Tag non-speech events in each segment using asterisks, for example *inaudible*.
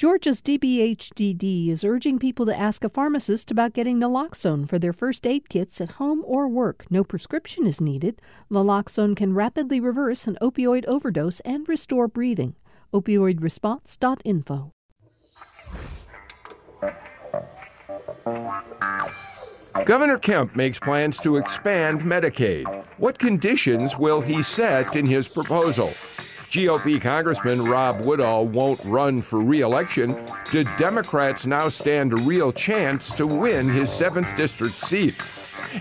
Georgia's DBHDD is urging people to ask a pharmacist about getting naloxone for their first aid kits at home or work. No prescription is needed. Naloxone can rapidly reverse an opioid overdose and restore breathing. Opioidresponse.info. Governor Kemp makes plans to expand Medicaid. What conditions will he set in his proposal? GOP Congressman Rob Woodall won't run for re election. Do Democrats now stand a real chance to win his 7th District seat?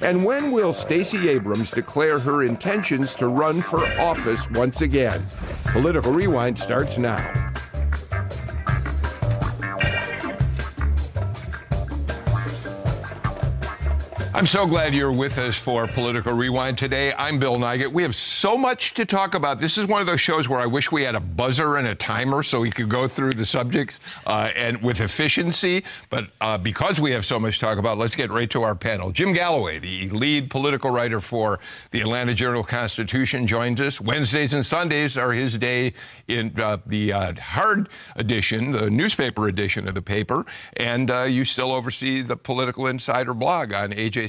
And when will Stacey Abrams declare her intentions to run for office once again? Political Rewind starts now. I'm so glad you're with us for Political Rewind today. I'm Bill Nigut. We have so much to talk about. This is one of those shows where I wish we had a buzzer and a timer so we could go through the subjects uh, and with efficiency. But uh, because we have so much to talk about, let's get right to our panel. Jim Galloway, the lead political writer for the Atlanta Journal Constitution, joins us. Wednesdays and Sundays are his day in uh, the uh, hard edition, the newspaper edition of the paper, and uh, you still oversee the Political Insider blog on AJ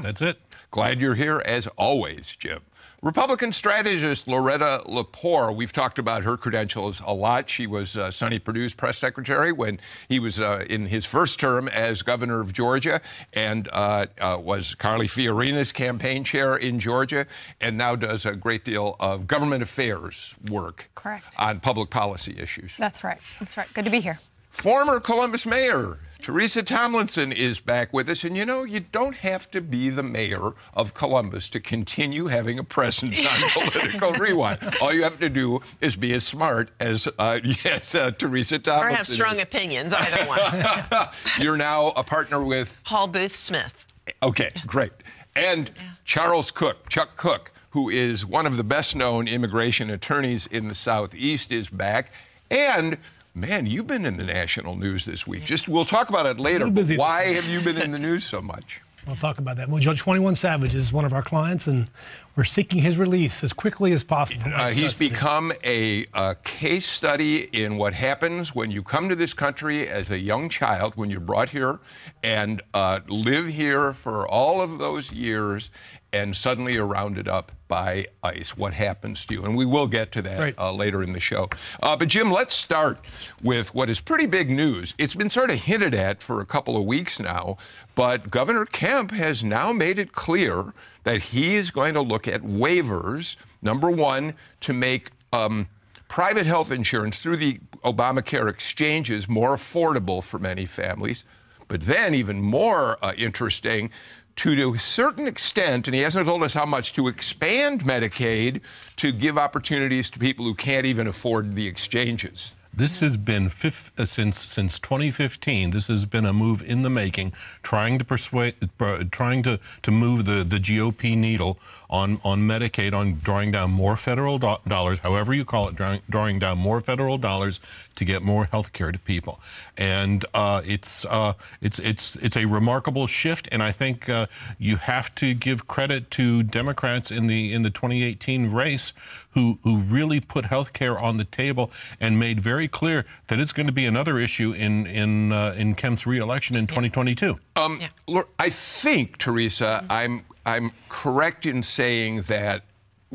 that's it. Glad you're here as always, Jim. Republican strategist Loretta Lepore, we've talked about her credentials a lot. She was uh, Sonny Perdue's press secretary when he was uh, in his first term as governor of Georgia and uh, uh was Carly Fiorina's campaign chair in Georgia and now does a great deal of government affairs work Correct. on public policy issues. That's right. That's right. Good to be here. Former Columbus mayor Teresa Tomlinson is back with us. And you know, you don't have to be the mayor of Columbus to continue having a presence on *laughs* Political Rewind. All you have to do is be as smart as, uh, *laughs* yes, uh, Teresa Tomlinson. Or have strong opinions, either one. *laughs* You're now a partner with Hall Booth Smith. Okay, great. And yeah. Charles Cook, Chuck Cook, who is one of the best known immigration attorneys in the Southeast, is back. And Man, you've been in the national news this week. Just we'll talk about it later. Why have you been in the *laughs* news so much? We'll talk about that. Well, Judge 21 Savage is one of our clients, and we're seeking his release as quickly as possible. Uh, he's become a, a, case study in what happens when you come to this country as a young child, when you're brought here and uh, live here for all of those years, and suddenly are rounded up by ICE. What happens to you? And we will get to that right. uh, later in the show. Uh, but, Jim, let's start with what is pretty big news. It's been sort of hinted at for a couple of weeks now, but Governor Kemp has now made it clear that he is going to look at waivers, number one, to make um, private health insurance through the Obamacare exchanges more affordable for many families. But then, even more uh, interesting, to, to a certain extent, and he hasn't told us how much, to expand Medicaid to give opportunities to people who can't even afford the exchanges. This has been fifth, uh, since since 2015. This has been a move in the making, trying to persuade, uh, trying to to move the the GOP needle on on Medicaid, on drawing down more federal do- dollars, however you call it, drawing, drawing down more federal dollars to get more health care to people. And uh, it's uh, it's it's it's a remarkable shift, and I think uh, you have to give credit to Democrats in the in the 2018 race who who really put health care on the table and made very clear that it's going to be another issue in in uh, in Kemp's reelection in 2022. Um, yeah. I think Teresa, mm-hmm. I'm I'm correct in saying that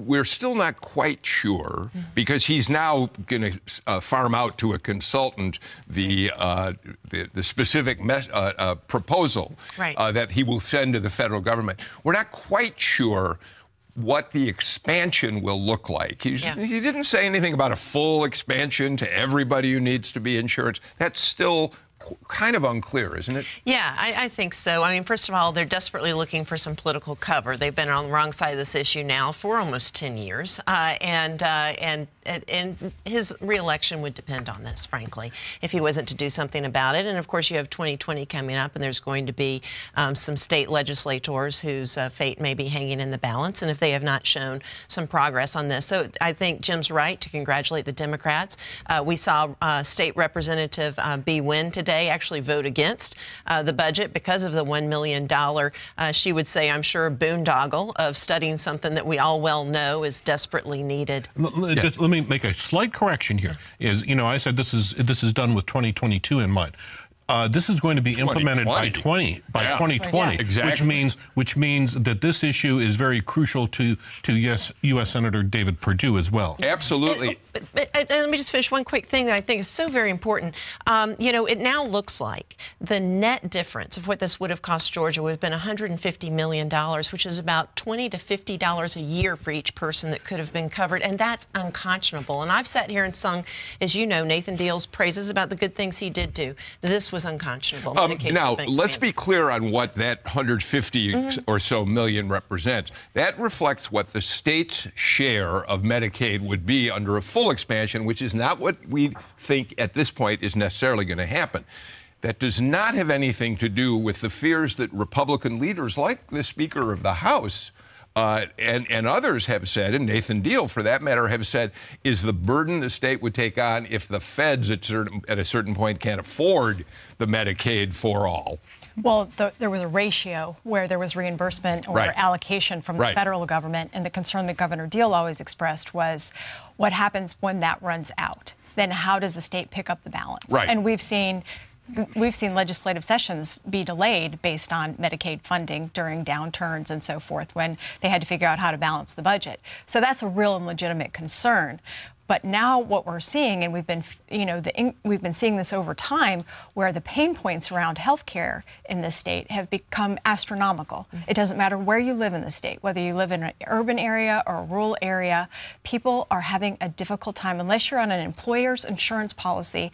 we're still not quite sure mm-hmm. because he's now going to uh, farm out to a consultant the uh, the, the, specific uh, uh, proposal right. Uh, that he will send to the federal government. We're not quite sure what the expansion will look like. Yeah. He didn't say anything about a full expansion to everybody who needs to be insured. That's still kind of unclear, isn't it? Yeah, I, I, think so. I mean, first of all, they're desperately looking for some political cover. They've been on the wrong side of this issue now for almost 10 years, uh, and uh, and and his reelection would depend on this, frankly, if he wasn't to do something about it. And of course, you have 2020 coming up, and there's going to be um, some state legislators whose uh, fate may be hanging in the balance, and if they have not shown some progress on this, so I think Jim's right to congratulate the Democrats. Uh, we saw uh, State Representative uh, Bee Nguyen today today actually vote against uh, the budget because of the $1 million, uh, she would say, I'm sure, boondoggle of studying something that we all well know is desperately needed. L- just let me make a slight correction here. Is you know I said this is this is done with 2022 in mind. Uh, this is going to be implemented by 20 by Yeah. 2020, Yeah. Exactly. which means which means that this issue is very crucial to to yes U.S. Senator David Perdue as well. Absolutely. But, but uh, let me just finish one quick thing that I think is so very important. Um, you know, it now looks like the net difference of what this would have cost Georgia would have been 150 million dollars, which is about 20 to 50 dollars a year for each person that could have been covered, and that's unconscionable. And I've sat here and sung, as you know, Nathan Deal's praises about the good things he did do. This was unconscionable. Um, now, let's be clear on what that 150 Mm-hmm. or so million represents. That reflects what the state's share of Medicaid would be under a full expansion, which is not what we think at this point is necessarily going to happen. That does not have anything to do with the fears that Republican leaders, like the Speaker of the House, uh, and, and others have said, and Nathan Deal, for that matter, have said, is the burden the state would take on if the feds at, certain, at a certain point can't afford the Medicaid for all. Well, the, there was a ratio where there was reimbursement or Right. allocation from the Right. federal government, and the concern that Governor Deal always expressed was, what happens when that runs out? Then how does the state pick up the balance? Right. And we've seen. We've seen legislative sessions be delayed based on Medicaid funding during downturns and so forth when they had to figure out how to balance the budget. So that's a real and legitimate concern. But now what we're seeing, and we've been, you know, the, we've been seeing this over time, where the pain points around healthcare in this state have become astronomical. It doesn't matter where you live in the state, whether you live in an urban area or a rural area, people are having a difficult time unless you're on an employer's insurance policy.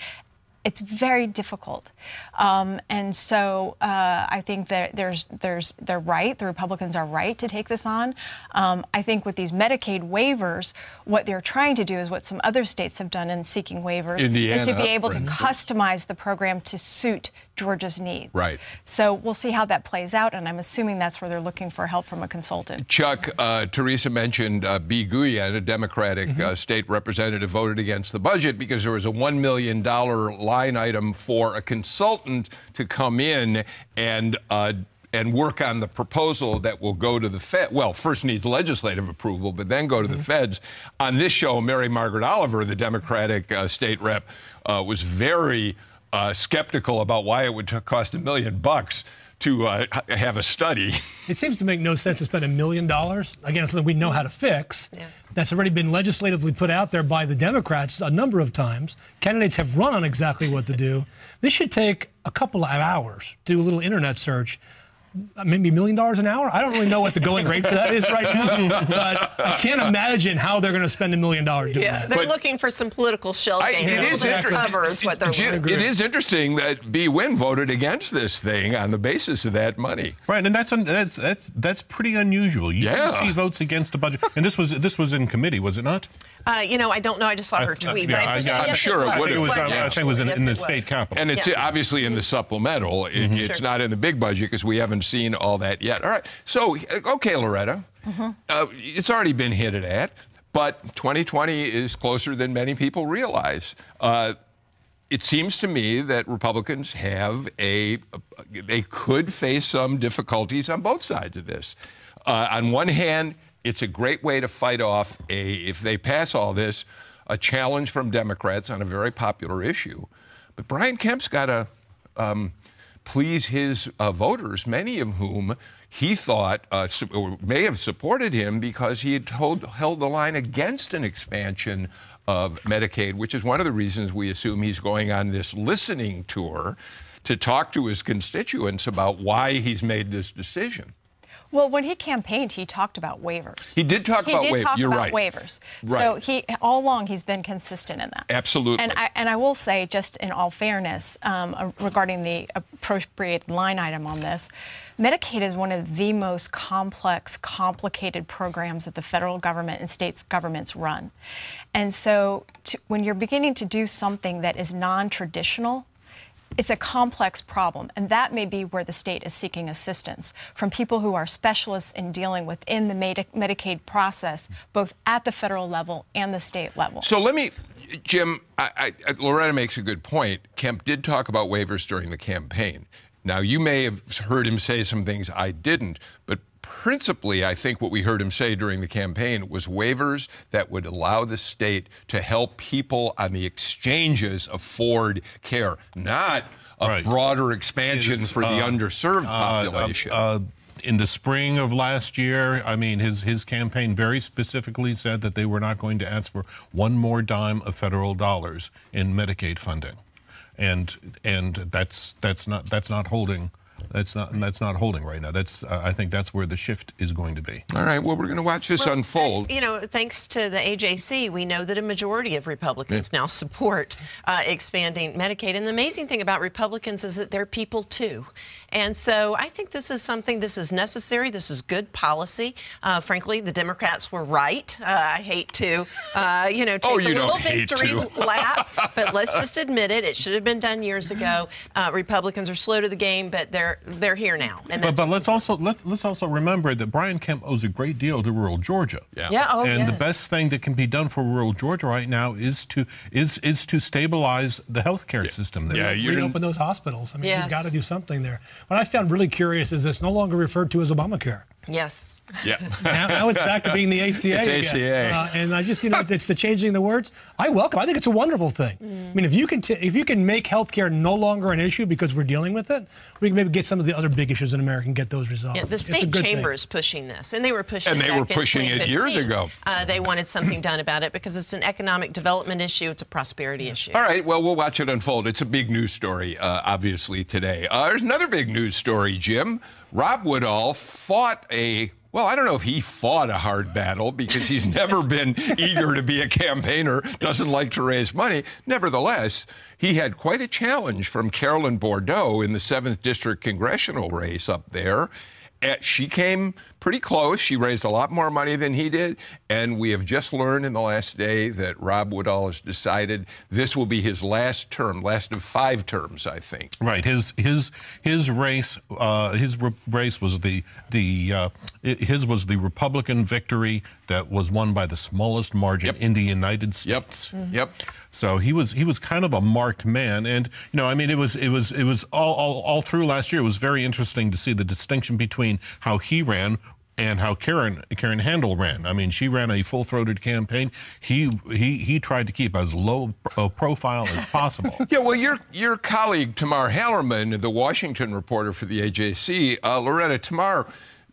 It's very difficult, um, and so uh, I think that there's there's they're right. The Republicans are right to take this on. Um, I think with these Medicaid waivers, what they're trying to do is what some other states have done in seeking waivers is to be able to customize the program to suit Georgia's needs. Right. So we'll see how that plays out, and I'm assuming that's where they're looking for help from a consultant. Chuck, uh, Teresa mentioned uh, Bee Nguyen, a Democratic uh, state representative, voted against the budget because there was a $1 million line item for a consultant to come in and uh, and work on the proposal that will go to the Fed. Well, first needs legislative approval, but then go to the feds. On this show, Mary Margaret Oliver, the Democratic uh, state rep, uh, was very uh, skeptical about why it would t- cost a million bucks to uh, have a study. *laughs* It seems to make no sense to spend a million dollars. Again, it's something we know how to fix. Yeah. That's already been legislatively put out there by the Democrats a number of times. Candidates have run on exactly what to do. This should take a couple of hours. Do a little internet search. Uh, Maybe a million dollars an hour? I don't really know what the going rate for that is right now, but I can't imagine how they're going to spend a million dollars doing Yeah, that. they're But- looking for some political shell I- game. it is to inter- cover what they're Jim, It is interesting that Bee Nguyen voted against this thing on the basis of that money. Right, and that's un, that's that's that's pretty unusual. You Yeah. see votes against a budget, and this was this was in committee, was it not? Uh, you know, I don't know. I just saw her Uh, tweet. yeah, but I I- presume- I'm yes, sure it I would think it was, have. I think it was in, Yes, in the it state capitol. And it's Yeah. obviously in the supplemental. It, It's Sure. not in the big budget because we haven't seen all that yet. All right. So, okay, Loretta, uh, it's already been hinted at, but 2020 is closer than many people realize. Uh, it seems to me that Republicans have a, they could face some difficulties on both sides of this. Uh, on one hand, it's a great way to fight off a, if they pass all this, a challenge from Democrats on a very popular issue. But Brian Kemp's got a, um, please his uh, voters, many of whom he thought uh, or may have supported him because he had told, held the line against an expansion of Medicaid, which is one of the reasons we assume he's going on this listening tour to talk to his constituents about why he's made this decision. Well, when he campaigned, he talked about waivers. He did talk he about did wa- talk you're about right. waivers. So Right. he all along he's been consistent in that. Absolutely. And I and I will say, just in all fairness, um, uh, regarding the appropriate line item on this, Medicaid is one of the most complex, complicated programs that the federal government and states governments run. And so, to, when you're beginning to do something that is non-traditional it's a complex problem, and that may be where the state is seeking assistance from people who are specialists in dealing within the Medicaid process, both at the federal level and the state level. So let me Jim, I, I, Loretta makes a good point. Kemp did talk about waivers during the campaign. Now, you may have heard him say some things I didn't, but principally, I think what we heard him say during the campaign was waivers that would allow the state to help people on the exchanges afford care, not a Right. broader expansion for the uh, underserved uh, uh, population. uh, in the spring of last year, I mean, his his campaign very specifically said that they were not going to ask for one more dime of federal dollars in Medicaid funding, and and that's that's not that's not holding. That's not that's not holding right now. That's uh, I think that's where the shift is going to be. All right, well, we're going to watch this unfold. You know, thanks to the AJC, we know that a majority of Republicans now support uh, expanding Medicaid. And the amazing thing about Republicans is that they're people too. And so I think this is something, this is necessary. This is good policy. Uh, frankly, the Democrats were right. Uh, I hate to, uh, you know, take Oh, a little victory lap, but let's *laughs* just admit it. It should have been done years ago. Uh, Republicans are slow to the game, but they're they're here now. And But, but let's also let, let's also remember that Brian Kemp owes a great deal to rural Georgia. Yeah. yeah, oh, and the best thing that can be done for rural Georgia right now is to is is to stabilize the healthcare system there. Yeah, you're reopen those hospitals. I mean, Yes. he's got to do something there. What I found really curious is it's no longer referred to as Obamacare. Yes. Yeah. *laughs* Now, now it's back to being the ACA. It's again. ACA. Uh, and I just, you know, it's the changing the words. I welcome. I think it's a wonderful thing. I mean, if you can, t- if you can make healthcare no longer an issue because we're dealing with it, we can maybe get some of the other big issues in America and get those resolved. Yeah, the state chamber thing. is pushing this, and they were pushing And it they back were pushing it years ago. Uh, they wanted something done about it because it's an economic development issue, it's a prosperity issue. All right, well, we'll watch it unfold. It's a big news story, uh, obviously, today. Uh, there's another big news story, Jim. Rob Woodall fought a, well, I don't know if he fought a hard battle because he's *laughs* never been eager to be a campaigner, doesn't like to raise money. Nevertheless, he had quite a challenge from Carolyn Bourdeaux in the 7th District congressional race up there. She came pretty close. She raised a lot more money than he did. And we have just learned in the last day that Rob Woodall has decided this will be his last term, last of five terms, I think. Right. His his his race uh, his re- race was the the uh, his was the Republican victory that was won by the smallest margin Yep. in the United States. Yep. States. Yep. So he was he was kind of a marked man, and you know, I mean, it was it was it was all, all all through last year. It was very interesting to see the distinction between how he ran and how Karen Karen Handel ran. I mean, she ran a full-throated campaign. He he he tried to keep as low a profile as possible. *laughs* Yeah, well, your your colleague Tamar Hallerman, the Washington reporter for the AJC, uh, Loretta Tamar,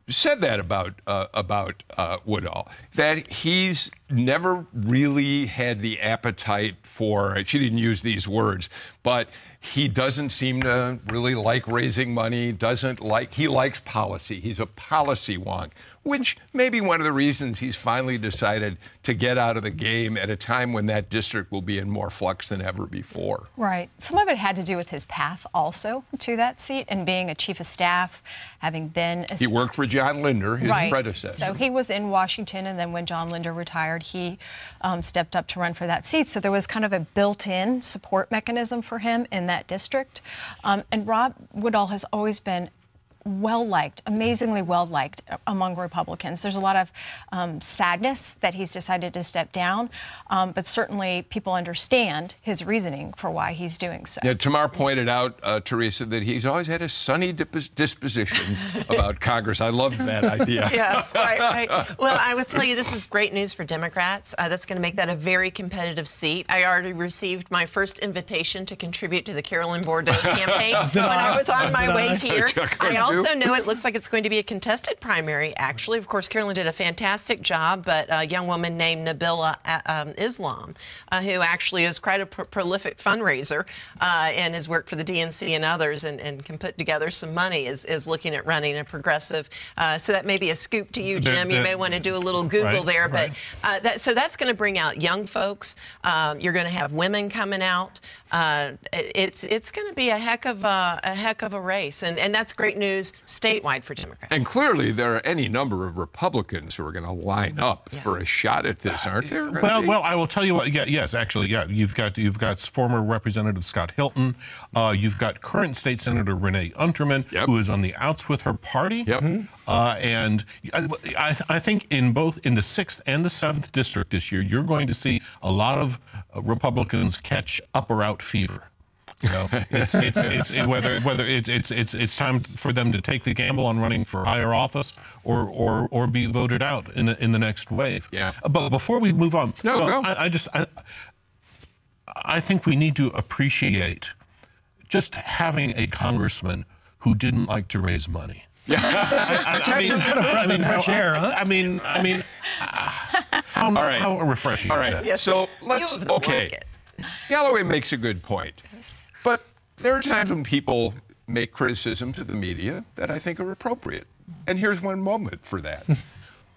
said that about uh, about uh, Woodall that he's never really had the appetite for. She didn't use these words, but he doesn't seem to really like raising money. Doesn't like he likes policy. He's a policy wonk, which may be one of the reasons he's finally decided to get out of the game at a time when that district will be in more flux than ever before. Right. Some of it had to do with his path also to that seat and being a chief of staff, having been a He worked for John Linder, his right. predecessor. So he was in Washington, and then when John Linder retired, he um, stepped up to run for that seat. So there was kind of a built-in support mechanism for him in that district. Um, and Rob Woodall has always been well liked, amazingly well liked among Republicans. There's a lot of um, sadness that he's decided to step down, um, but certainly people understand his reasoning for why he's doing so. yeah, Tamar pointed out, uh, Teresa, that he's always had a sunny dip- disposition about *laughs* Congress. I love that idea. *laughs* Yeah, right, right. Well, I would tell you this is great news for Democrats. Uh, that's going to make that a very competitive seat. I already received my first invitation to contribute to the Carolyn Bourdeaux *laughs* campaign when I was on my way here. I also know it looks like it's going to be a contested primary, actually. Of course, Carolyn did a fantastic job, but a young woman named Nabila uh, um, Islam, uh, who actually is quite a pro- prolific fundraiser uh, and has worked for the DNC and others and, and can put together some money, is, is looking at running a progressive. Uh, so that may be a scoop to you, Jim. you may want to do a little Google Right, there. But right. uh, that, so that's going to bring out young folks. Um, you're going to have women coming out. Uh, it's it's going to be a heck of a, a heck of a race, and and that's great news news statewide for Democrats. And clearly, there are any number of Republicans who are going to line up for a shot at this, aren't there? Gonna Well, be? well, I will tell you what. Yeah, yes, actually, yeah. You've got you've got former Representative Scott Hilton. Uh, you've got current State Senator Renee Unterman, Yep. who is on the outs with her party. Yep. Uh, and I, I, I think in both in the sixth and the seventh district this year, you're going to see a lot of uh, Republicans catch up or out fever. You know, it's, it's, *laughs* it's, it- whether whether it's, it's it's it's time for them to take the gamble on running for higher office or or or be voted out in the in the next wave. Yeah. But before we move on, No, well, go. I, I just I, I think we need to appreciate just having a congressman who didn't like to raise money. *laughs* Yeah, I, I, I mean, I mean, how- air, huh? I mean, I mean, uh, *laughs* how, right. how refreshing All is right. that? So let's. Okay. like it. Galloway makes a good point, but there are times when people make criticisms of the media that I think are appropriate, and here's one moment for that.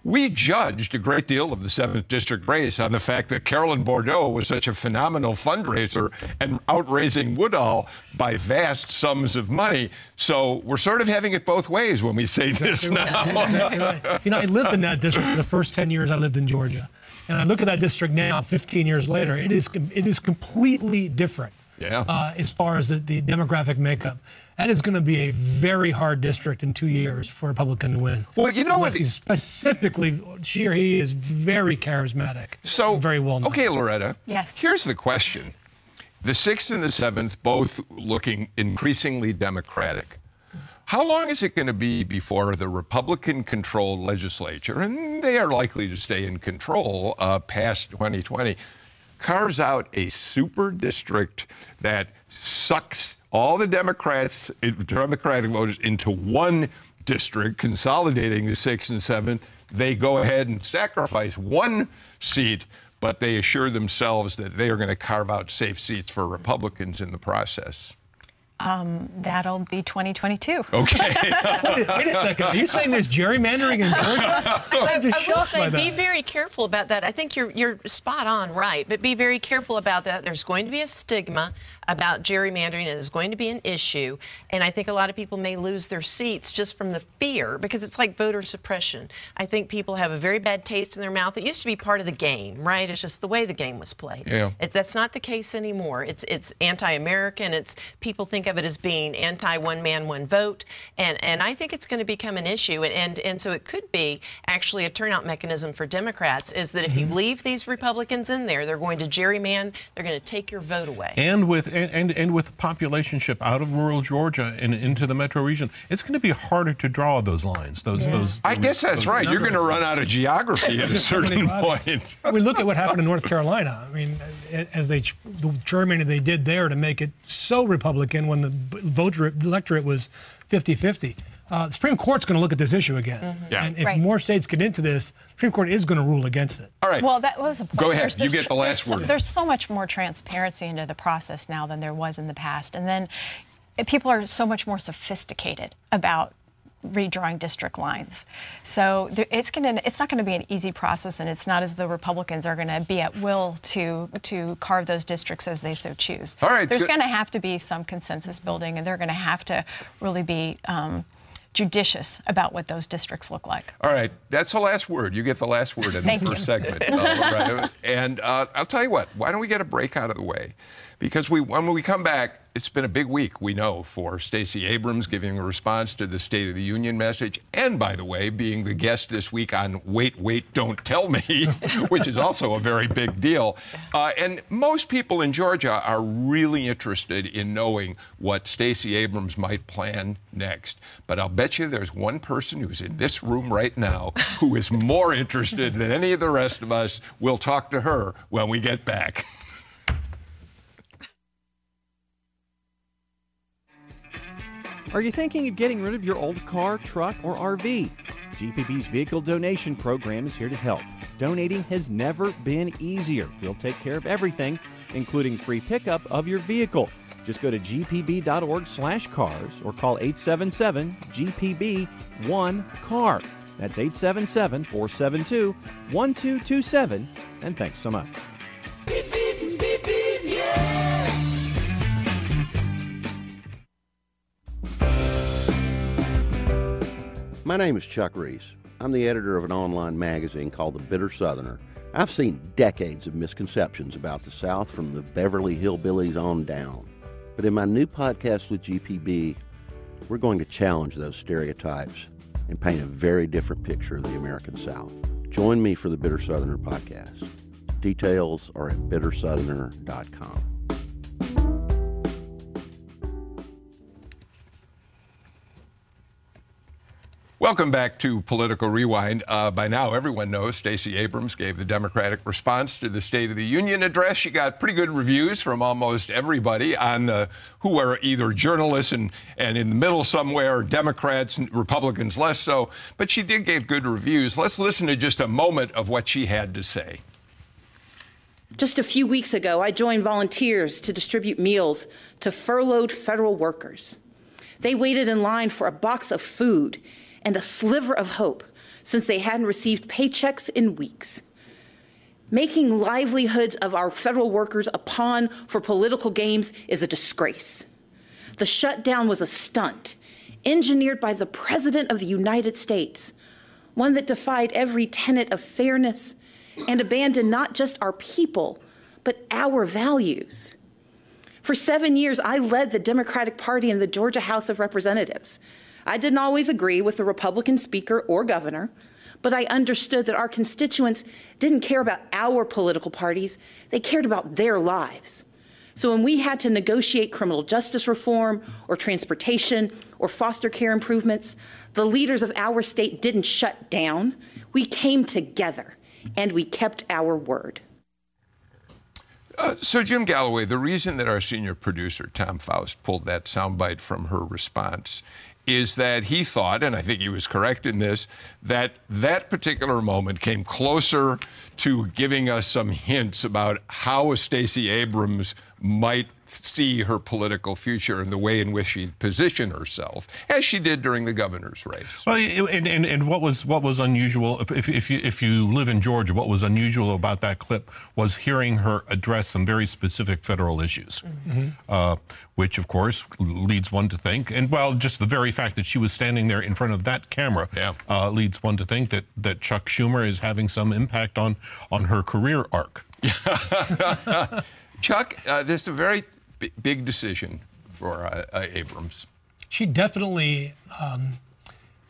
We judged a great deal of the 7th District race on the fact that Carolyn Bourdeaux was such a phenomenal fundraiser and outraising Woodall by vast sums of money. So we're sort of having it both ways when we say this now. Exactly right. You know, I lived in that district for the first 10 years I lived in Georgia. And I look at that district now, 15 years later, it is, it is completely different Yeah. uh, as far as the, the demographic makeup. That is going to be a very hard district in two years for a Republican to win. Well, you know what? He's Specifically, she or he is very charismatic. So very well known. Okay, Loretta. Yes. Here's the question: the sixth and the seventh, both looking increasingly democratic. How long is it going to be before the Republican-controlled legislature, and they are likely to stay in control uh, past 2020, carves out a super district that sucks all the Democrats, Democratic voters into one district, consolidating the six and seven. They go ahead and sacrifice one seat, but they assure themselves that they are going to carve out safe seats for Republicans in the process. Um, that'll be 2022. Okay. Wait, *laughs* wait a second. Are you saying there's gerrymandering in Georgia? *laughs* I'm just I will shocked by say, be very careful about that. I think you're you're spot on, right? But be very careful about that. There's going to be a stigma about gerrymandering. It is going to be an issue, and I think a lot of people may lose their seats just from the fear because it's like voter suppression. I think people have a very bad taste in their mouth. It used to be part of the game, right? It's just the way the game was played. Yeah. It, that's not the case anymore. It's it's anti-American. It's people think of it as being anti-one man, one vote, and and I think it's going to become an issue. And and, and so it could be actually a turnout mechanism for Democrats is that if you mm-hmm. leave these Republicans in there, they're going to gerrymander. They're going to take your vote away. And with and, and, and with the population shift out of rural Georgia and into the metro region, it's going to be harder to draw those lines. Those those. I guess that's those right. You're going to run out of geography at a *laughs* certain point. we look at what happened in North Carolina. I mean, as they the gerrymandering they did there to make it so Republican when the voter electorate was 50-50. Uh, the Supreme Court's going to look at this issue again, Yeah. and if Right. more states get into this, the Supreme Court is going to rule against it. All right. Well, that was a point. Go ahead. There's- You get the last there's so- word. there's so much more transparency into the process now than there was in the past. And then uh, people are so much more sophisticated about redrawing district lines. So there, it's going to it's not going to be an easy process and it's not as the Republicans are going to be at will to to carve those districts as they so choose. All right, There's going to have to be some consensus building and they're going to have to really be um, judicious about what those districts look like. All right, that's the last word. You get the last word in the first you. segment. *laughs* Uh, right. And uh, I'll tell you what. Why don't we get a break out of the way? Because we, when we come back, it's been a big week, we know, for Stacey Abrams giving a response to the State of the Union message, and by the way, being the guest this week on Wait, Wait, Don't Tell Me, *laughs* which is also a very big deal. Uh, and most people in Georgia are really interested in knowing what Stacey Abrams might plan next. But I'll bet you there's one person who's in this room right now who is more interested than any of the rest of us. We'll talk to her when we get back. *laughs* Are you thinking of getting rid of your old car, truck, or RV? GPB's vehicle donation program is here to help. Donating has never been easier. We'll take care of everything, including free pickup of your vehicle. Just go to gpb.org/cars or call 877-GPB-1-CAR. That's 877-472-1227 and thanks so much. My name is Chuck Reece. I'm the editor of an online magazine called The Bitter Southerner. I've seen decades of misconceptions about the South from the Beverly Hillbillies on down. But in my new podcast with GPB, we're going to challenge those stereotypes and paint a very different picture of the American South. Join me for the Bitter Southerner podcast. Details are at bittersoutherner.com. Welcome back to Political Rewind. Uh, by now, everyone knows Stacey Abrams gave the Democratic response to the State of the Union address. She got pretty good reviews from almost everybody on the, who are either journalists and, and in the middle somewhere, Democrats and Republicans less so. But she did give good reviews. Let's listen to just a moment of what she had to say. Just a few weeks ago, I joined volunteers to distribute meals to furloughed federal workers. They waited in line for a box of food and a sliver of hope since they hadn't received paychecks in weeks. Making livelihoods of our federal workers a pawn for political games is a disgrace. The shutdown was a stunt engineered by the President of the United States, one that defied every tenet of fairness and abandoned not just our people, but our values. For seven years, I led the Democratic Party in the Georgia House of Representatives. I didn't always agree with the Republican speaker or governor, but I understood that our constituents didn't care about our political parties, they cared about their lives. So when we had to negotiate criminal justice reform or transportation or foster care improvements, the leaders of our state didn't shut down. We came together and we kept our word. Uh, so, Jim Galloway, the reason that our senior producer, Tom Faust, pulled that soundbite from her response is that he thought, and I think he was correct in this, that that particular moment came closer to giving us some hints about how Stacey Abrams might see her political future and the way in which she positioned herself, as she did during the governor's race. Well, and, and, and what was what was unusual, if, if, you, if you live in Georgia, what was unusual about that clip was hearing her address some very specific federal issues, mm-hmm. uh, which, of course, leads one to think, and well, just the very fact that she was standing there in front of that camera yeah. uh, leads one to think that, that Chuck Schumer is having some impact on, on her career arc. *laughs* Chuck, uh, this is a very b- big decision for uh, uh, Abrams. She definitely, um,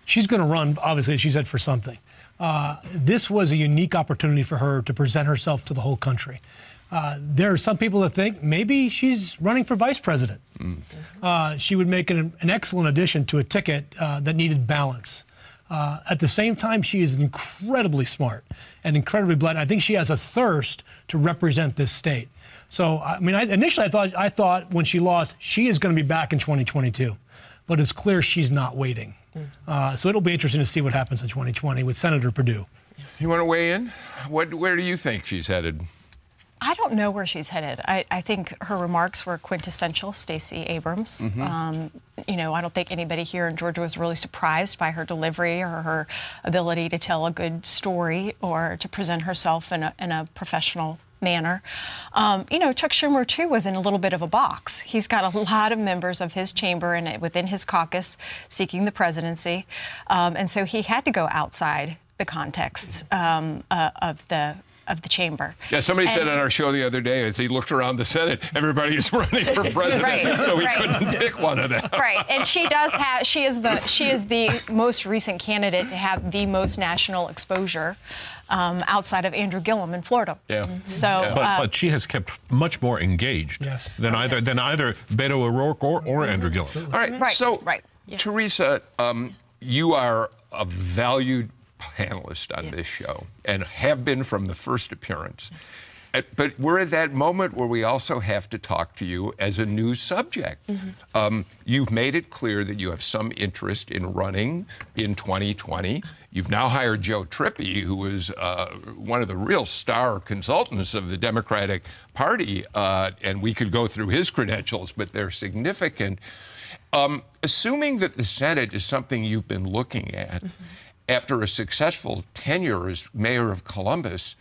she's going to run, obviously, she said, for something. Uh, this was a unique opportunity for her to present herself to the whole country. Uh, there are some people that think maybe she's running for vice president. Mm. Uh, she would make an, an, excellent addition to a ticket uh, that needed balance. Uh, at the same time, she is incredibly smart and incredibly blunt. I think she has a thirst to represent this state. So, I mean, I, initially I thought I thought when she lost, she is going to be back in 2022, but it's clear she's not waiting. Mm. Uh, so it'll be interesting to see what happens in 2020 with Senator Perdue. You want to weigh in? What, where do you think she's headed? I don't know where she's headed. I, I think her remarks were quintessential Stacey Abrams. Mm-hmm. Um, you know, I don't think anybody here in Georgia was really surprised by her delivery or her ability to tell a good story or to present herself in a, in a professional manner. Um, you know, Chuck Schumer, too, was in a little bit of a box. He's got a lot of members of his chamber and within his caucus seeking the presidency. Um, and so he had to go outside the context um, uh, of the of the chamber. Yeah, somebody and, said on our show the other day as he looked around the Senate, everybody is *laughs* running for president, right, so he right. couldn't pick one of them. Right, and she does have. She is the she is the most recent candidate to have the most national exposure um, outside of Andrew Gillum in Florida. Yeah. So, yeah. But, uh, but, she has kept much more engaged yes. than oh, either yes. than either Beto O'Rourke or, or Andrew Gillum. All right. Right. So, right. Yeah. Teresa, um, you are a valued panelist on yes. this show and have been from the first appearance. But we're at that moment where we also have to talk to you as a new subject. Mm-hmm. Um, you've made it clear that you have some interest in running in 2020. You've now hired Joe Trippi, who is uh, one of the real star consultants of the Democratic Party, uh, and we could go through his credentials, but they're significant. Um, assuming that the Senate is something you've been looking at, mm-hmm. after a successful tenure as mayor of Columbus,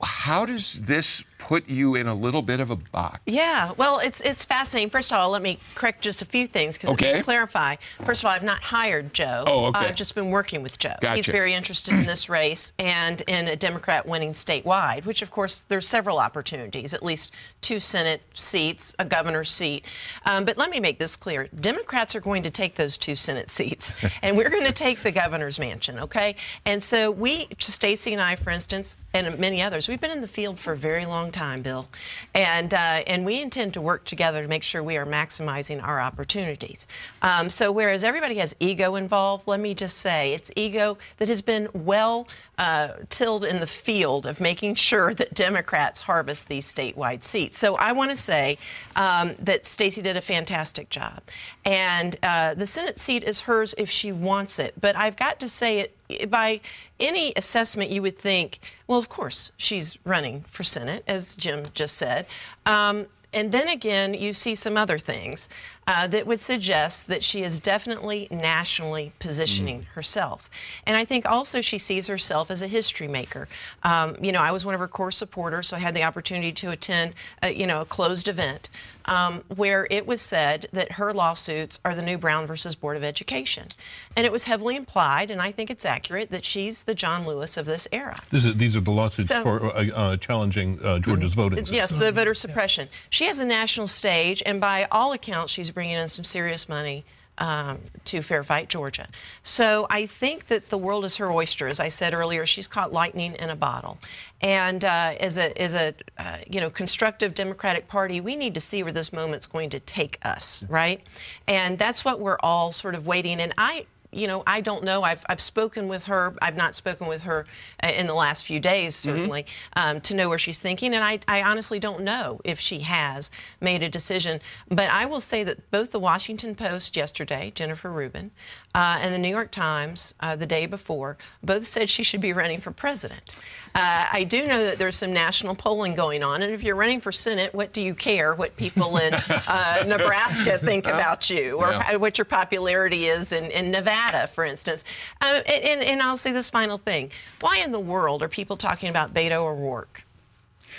how does this put you in a little bit of a box. Yeah, well, it's it's fascinating. First of all, let me correct just a few things because Okay. clarify. First of all, I've not hired Joe. Oh, okay. I've just been working with Joe. He's very interested in this race and in a Democrat winning statewide, which of course there's several opportunities, at least two Senate seats, a governor's seat. Um, but let me make this clear: Democrats are going to take those two Senate seats, *laughs* and we're going to take the governor's mansion. Okay, and so we, Stacey and I, for instance, and many others, we've been in the field for a very long time, Bill, and uh, and we intend to work together to make sure we are maximizing our opportunities. Um, so whereas everybody has ego involved, let me just say it's ego that has been well uh, tilled in the field of making sure that Democrats harvest these statewide seats. So I want to say um, that Stacey did a fantastic job, and uh, the Senate seat is hers if she wants it. But I've got to say it by any assessment, you would think, well, of course, she's running for Senate, as Jim just said. Um, and then again, you see some other things uh, that would suggest that she is definitely nationally positioning herself. And I think also she sees herself as a history maker. Um, you know, I was one of her core supporters, so I had the opportunity to attend, a, you know, a closed event um, where it was said that her lawsuits are the new Brown versus Board of Education. And it was heavily implied, and I think it's accurate, that she's the John Lewis of this era. This is, these are the lawsuits So- for uh, uh, challenging uh, Georgia's voting system. Yes, the voter suppression. She has a national stage, and by all accounts, she's bringing in some serious money um, to Fair Fight, Georgia. So I think that the world is her oyster. As I said earlier, she's caught lightning in a bottle. And uh, as a, as a uh, you know, constructive Democratic Party, we need to see where this moment's going to take us, right? And that's what we're all sort of waiting. And I, you know, I don't know. I've, I've spoken with her. I've not spoken with her uh, in the last few days, certainly, um, to know where she's thinking. And I, I honestly don't know if she has made a decision. But I will say that both the Washington Post yesterday, Jennifer Rubin, uh, and the New York Times uh, the day before, both said she should be running for president. Uh, I do know that there's some national polling going on, and if you're running for Senate, what do you care what people in uh, *laughs* Nebraska think about you, or Yeah. what your popularity is in, in Nevada, for instance? Uh, and, and I'll say this final thing: Why in the world are people talking about Beto O'Rourke?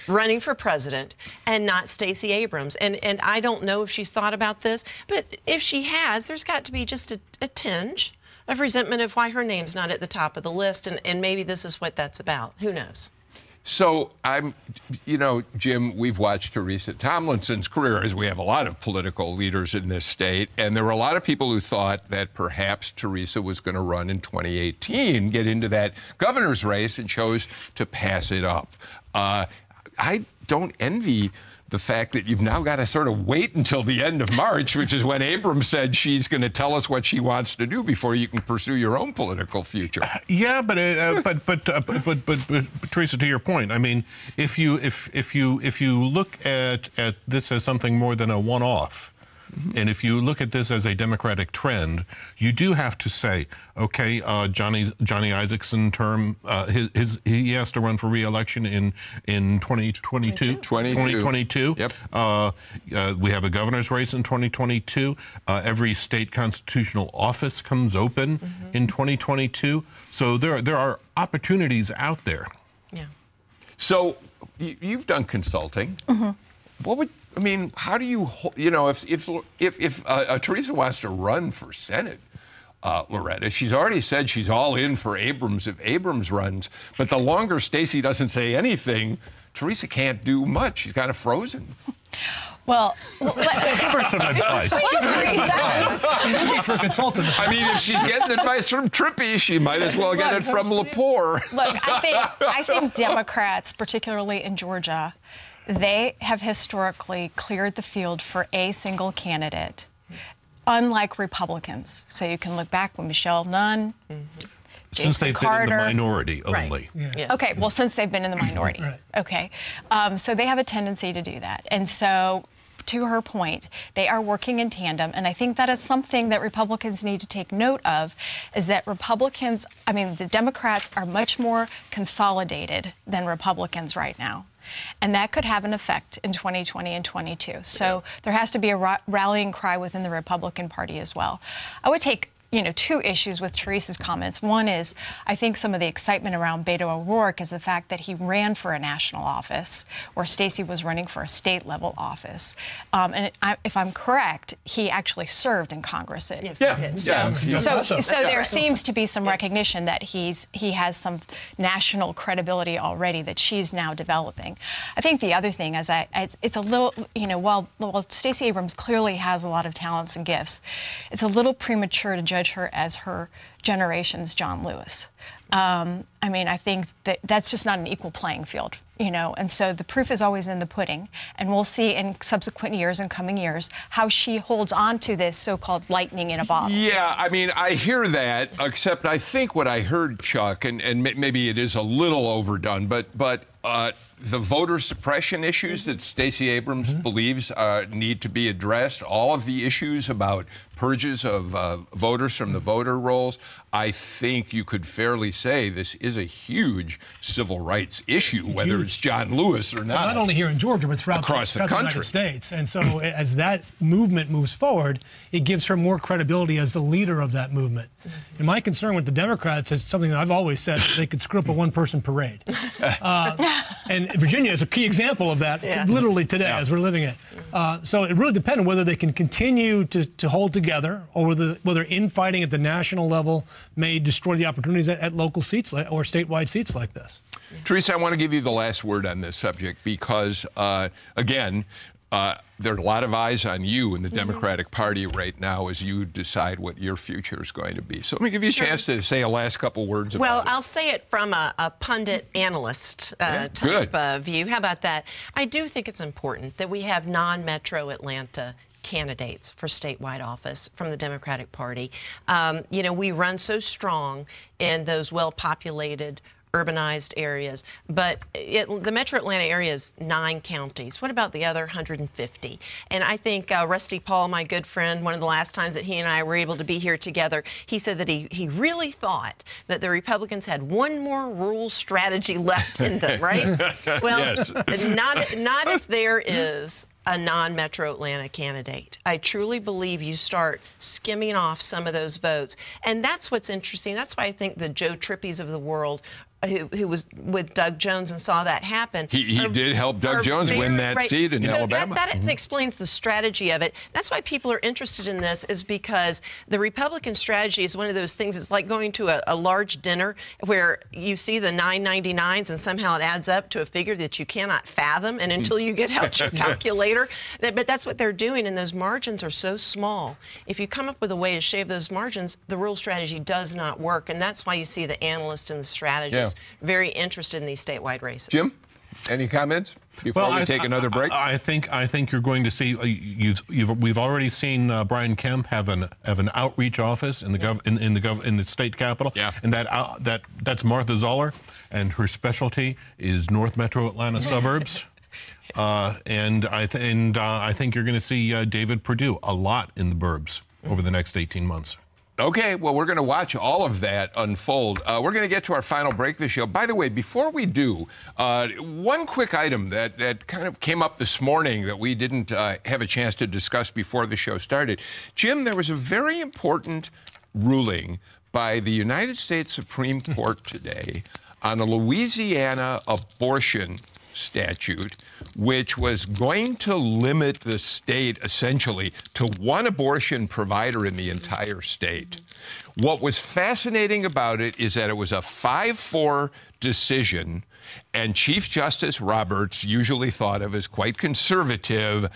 running for president and not Stacey Abrams. And and I don't know if she's thought about this, but if she has, there's got to be just a, a tinge of resentment of why her name's not at the top of the list. And, and maybe this is what that's about. Who knows? So I'm, you know, Jim, we've watched Teresa Tomlinson's career, as we have a lot of political leaders in this state, and there were a lot of people who thought that perhaps Teresa was going to run in 2018, get into that governor's race, and chose to pass it up. Uh, I don't envy the fact that you've now got to sort of wait until the end of March, which is when Abrams said she's going to tell us what she wants to do before you can pursue your own political future. Yeah, but uh, but but, uh, but but but but Teresa, to your point, I mean, if you if if you if you look at at this as something more than a one-off. And if you look at this as a democratic trend, you do have to say, okay, uh, Johnny Johnny Isakson term, uh, his, his he has to run for re-election in in 2022. 22. 2022. Yep. Uh, uh, we have a governor's race in 2022. Uh, every state constitutional office comes open in 2022. So there, there are opportunities out there. Yeah. So you, you've done consulting. Mm-hmm. What would I mean? How do you you know if if if, if uh, uh, Teresa wants to run for Senate? Uh, Loretta, she's already said she's all in for Abrams if Abrams runs. But the longer Stacey doesn't say anything, Teresa can't do much. She's kind of frozen. Well, For some advice. Looking for a consultant. I mean, if she's getting advice from Trippi, she might as well get it from Lepore. Look, I think I think *laughs* Democrats, particularly in Georgia, they have historically cleared the field for a single candidate, unlike Republicans. So you can look back when Michelle Nunn. Since Jason they've been in the Carter. minority Right. only. Yes. Okay, well, since they've been in the minority. Right. Okay. Um, so they have a tendency to do that. And so, to her point, they are working in tandem. And I think that is something that Republicans need to take note of is that Republicans, I mean, the Democrats are much more consolidated than Republicans right now. And that could have an effect in 2020 and 22. So there has to be a ra- rallying cry within the Republican Party as well. I would take you know, two issues with Teresa's comments. One is I think some of the excitement around Beto O'Rourke is the fact that he ran for a national office, where Stacey was running for a state level office. Um, and I, if I'm correct, he actually served in Congress. At, yes, yeah, he did. So, yeah. so, so, so there seems to be some recognition that he's he has some national credibility already that she's now developing. I think the other thing is I, it's, it's a little, you know, while while Stacey Abrams clearly has a lot of talents and gifts, it's a little premature to judge her as her generation's John Lewis. Um, I mean, I think that that's just not an equal playing field, you know, and so the proof is always in the pudding, and we'll see in subsequent years and coming years how she holds on to this so-called lightning in a bottle. Yeah, I mean, I hear that, except I think what I heard, Chuck, and, and maybe it is a little overdone, but but uh, the voter suppression issues that Stacey Abrams mm-hmm. believes uh, need to be addressed, all of the issues about purges of uh, voters from the voter rolls, I think you could fairly say this is a huge civil rights issue, it's whether huge. it's John Lewis or not. Well, not only here in Georgia, but throughout, Across the, throughout the, United States. And so, *clears throat* as that movement moves forward, it gives her more credibility as the leader of that movement. And my concern with the Democrats is something that I've always said: they could screw up a one-person parade. *laughs* Uh, and Virginia is a key example of that, yeah. literally today yeah. as we're living it. Uh, so it really depends on whether they can continue to, to hold together or whether, whether infighting at the national level may destroy the opportunities at, at local seats like, or statewide seats like this. Yeah. Teresa, I want to give you the last word on this subject because, uh, again, uh, there are a lot of eyes on you in the mm-hmm. Democratic Party right now as you decide what your future is going to be. So let me give you a chance to say a last couple words about well, it. Well, I'll say it from a, a pundit analyst uh, yeah, type of view. How about that? I do think it's important that we have non metro Atlanta candidates for statewide office from the Democratic Party. Um, you know, we run so strong in those well populated urbanized areas. But it, the metro Atlanta area is nine counties. What about the other 150? And I think uh, Rusty Paul, my good friend, one of the last times that he and I were able to be here together, he said that he, he really thought that the Republicans had one more rural strategy left in them, *laughs* right? well, yes. not, not if there is a non metro Atlanta candidate. I truly believe you start skimming off some of those votes. And that's what's interesting. That's why I think the Joe Trippies of the world who, who was with Doug Jones and saw that happen. He, he are, did help Doug Jones very, win that right. seat in so Alabama. That, that mm-hmm. explains the strategy of it. That's why people are interested in this, is because the Republican strategy is one of those things. It's like going to a, a large dinner where you see the 999s and somehow it adds up to a figure that you cannot fathom, and until you get out your *laughs* calculator, that, but that's what they're doing, and those margins are so small. If you come up with a way to shave those margins, the rural strategy does not work, and that's why you see the analysts and the strategists. Yeah very interested in these statewide races. Jim, any comments? Before well, we I, take another break, I, I, think I think you're going to see. Uh, you've, you've, we've already seen uh, Brian Kemp have an have an outreach office in the gov, in, in, the gov, in the state capitol. Yeah. And that uh, that that's Martha Zoller, and her specialty is North Metro Atlanta *laughs* suburbs. Uh, and I th- and uh, I think you're going to see uh, David Perdue a lot in the burbs over the next 18 months. Okay, well, we're going to watch all of that unfold. Uh, we're going to get to our final break the show. By the way, before we do, uh, one quick item that, that kind of came up this morning that we didn't uh, have a chance to discuss before the show started. Jim, there was a very important ruling by the United States Supreme Court today on a Louisiana abortion statute, which was going to limit the state essentially to one abortion provider in the entire state. What was fascinating about it is that it was a 5 4 decision, and Chief Justice Roberts, usually thought of as quite conservative,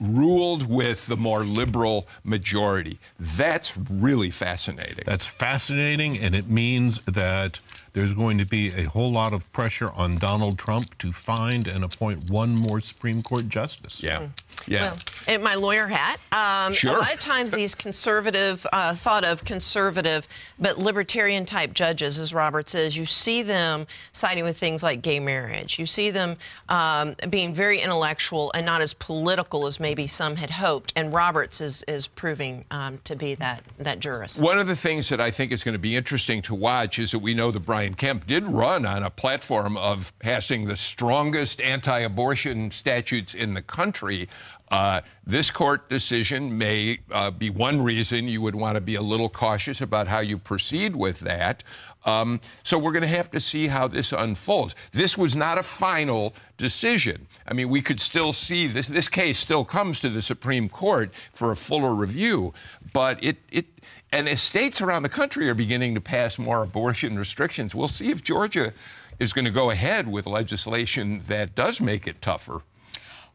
ruled with the more liberal majority. That's really fascinating. That's fascinating, and it means that there's going to be a whole lot of pressure on Donald Trump to find and appoint one more Supreme Court justice. Yeah. Mm. Yeah. Well, in my lawyer hat, um, sure. a lot of times these conservative, uh, thought of conservative, but libertarian type judges, as Robert says, you see them siding with things like gay marriage. You see them um, being very intellectual and not as political as maybe some had hoped. And Roberts is, is proving um, to be that, that jurist. One of the things that I think is going to be interesting to watch is that we know the Brian Kemp did run on a platform of passing the strongest anti abortion statutes in the country. Uh, this court decision may uh, be one reason you would want to be a little cautious about how you proceed with that. Um, so we're going to have to see how this unfolds. This was not a final decision. I mean, we could still see this. This case still comes to the Supreme Court for a fuller review, but it it and as states around the country are beginning to pass more abortion restrictions, we'll see if Georgia is going to go ahead with legislation that does make it tougher.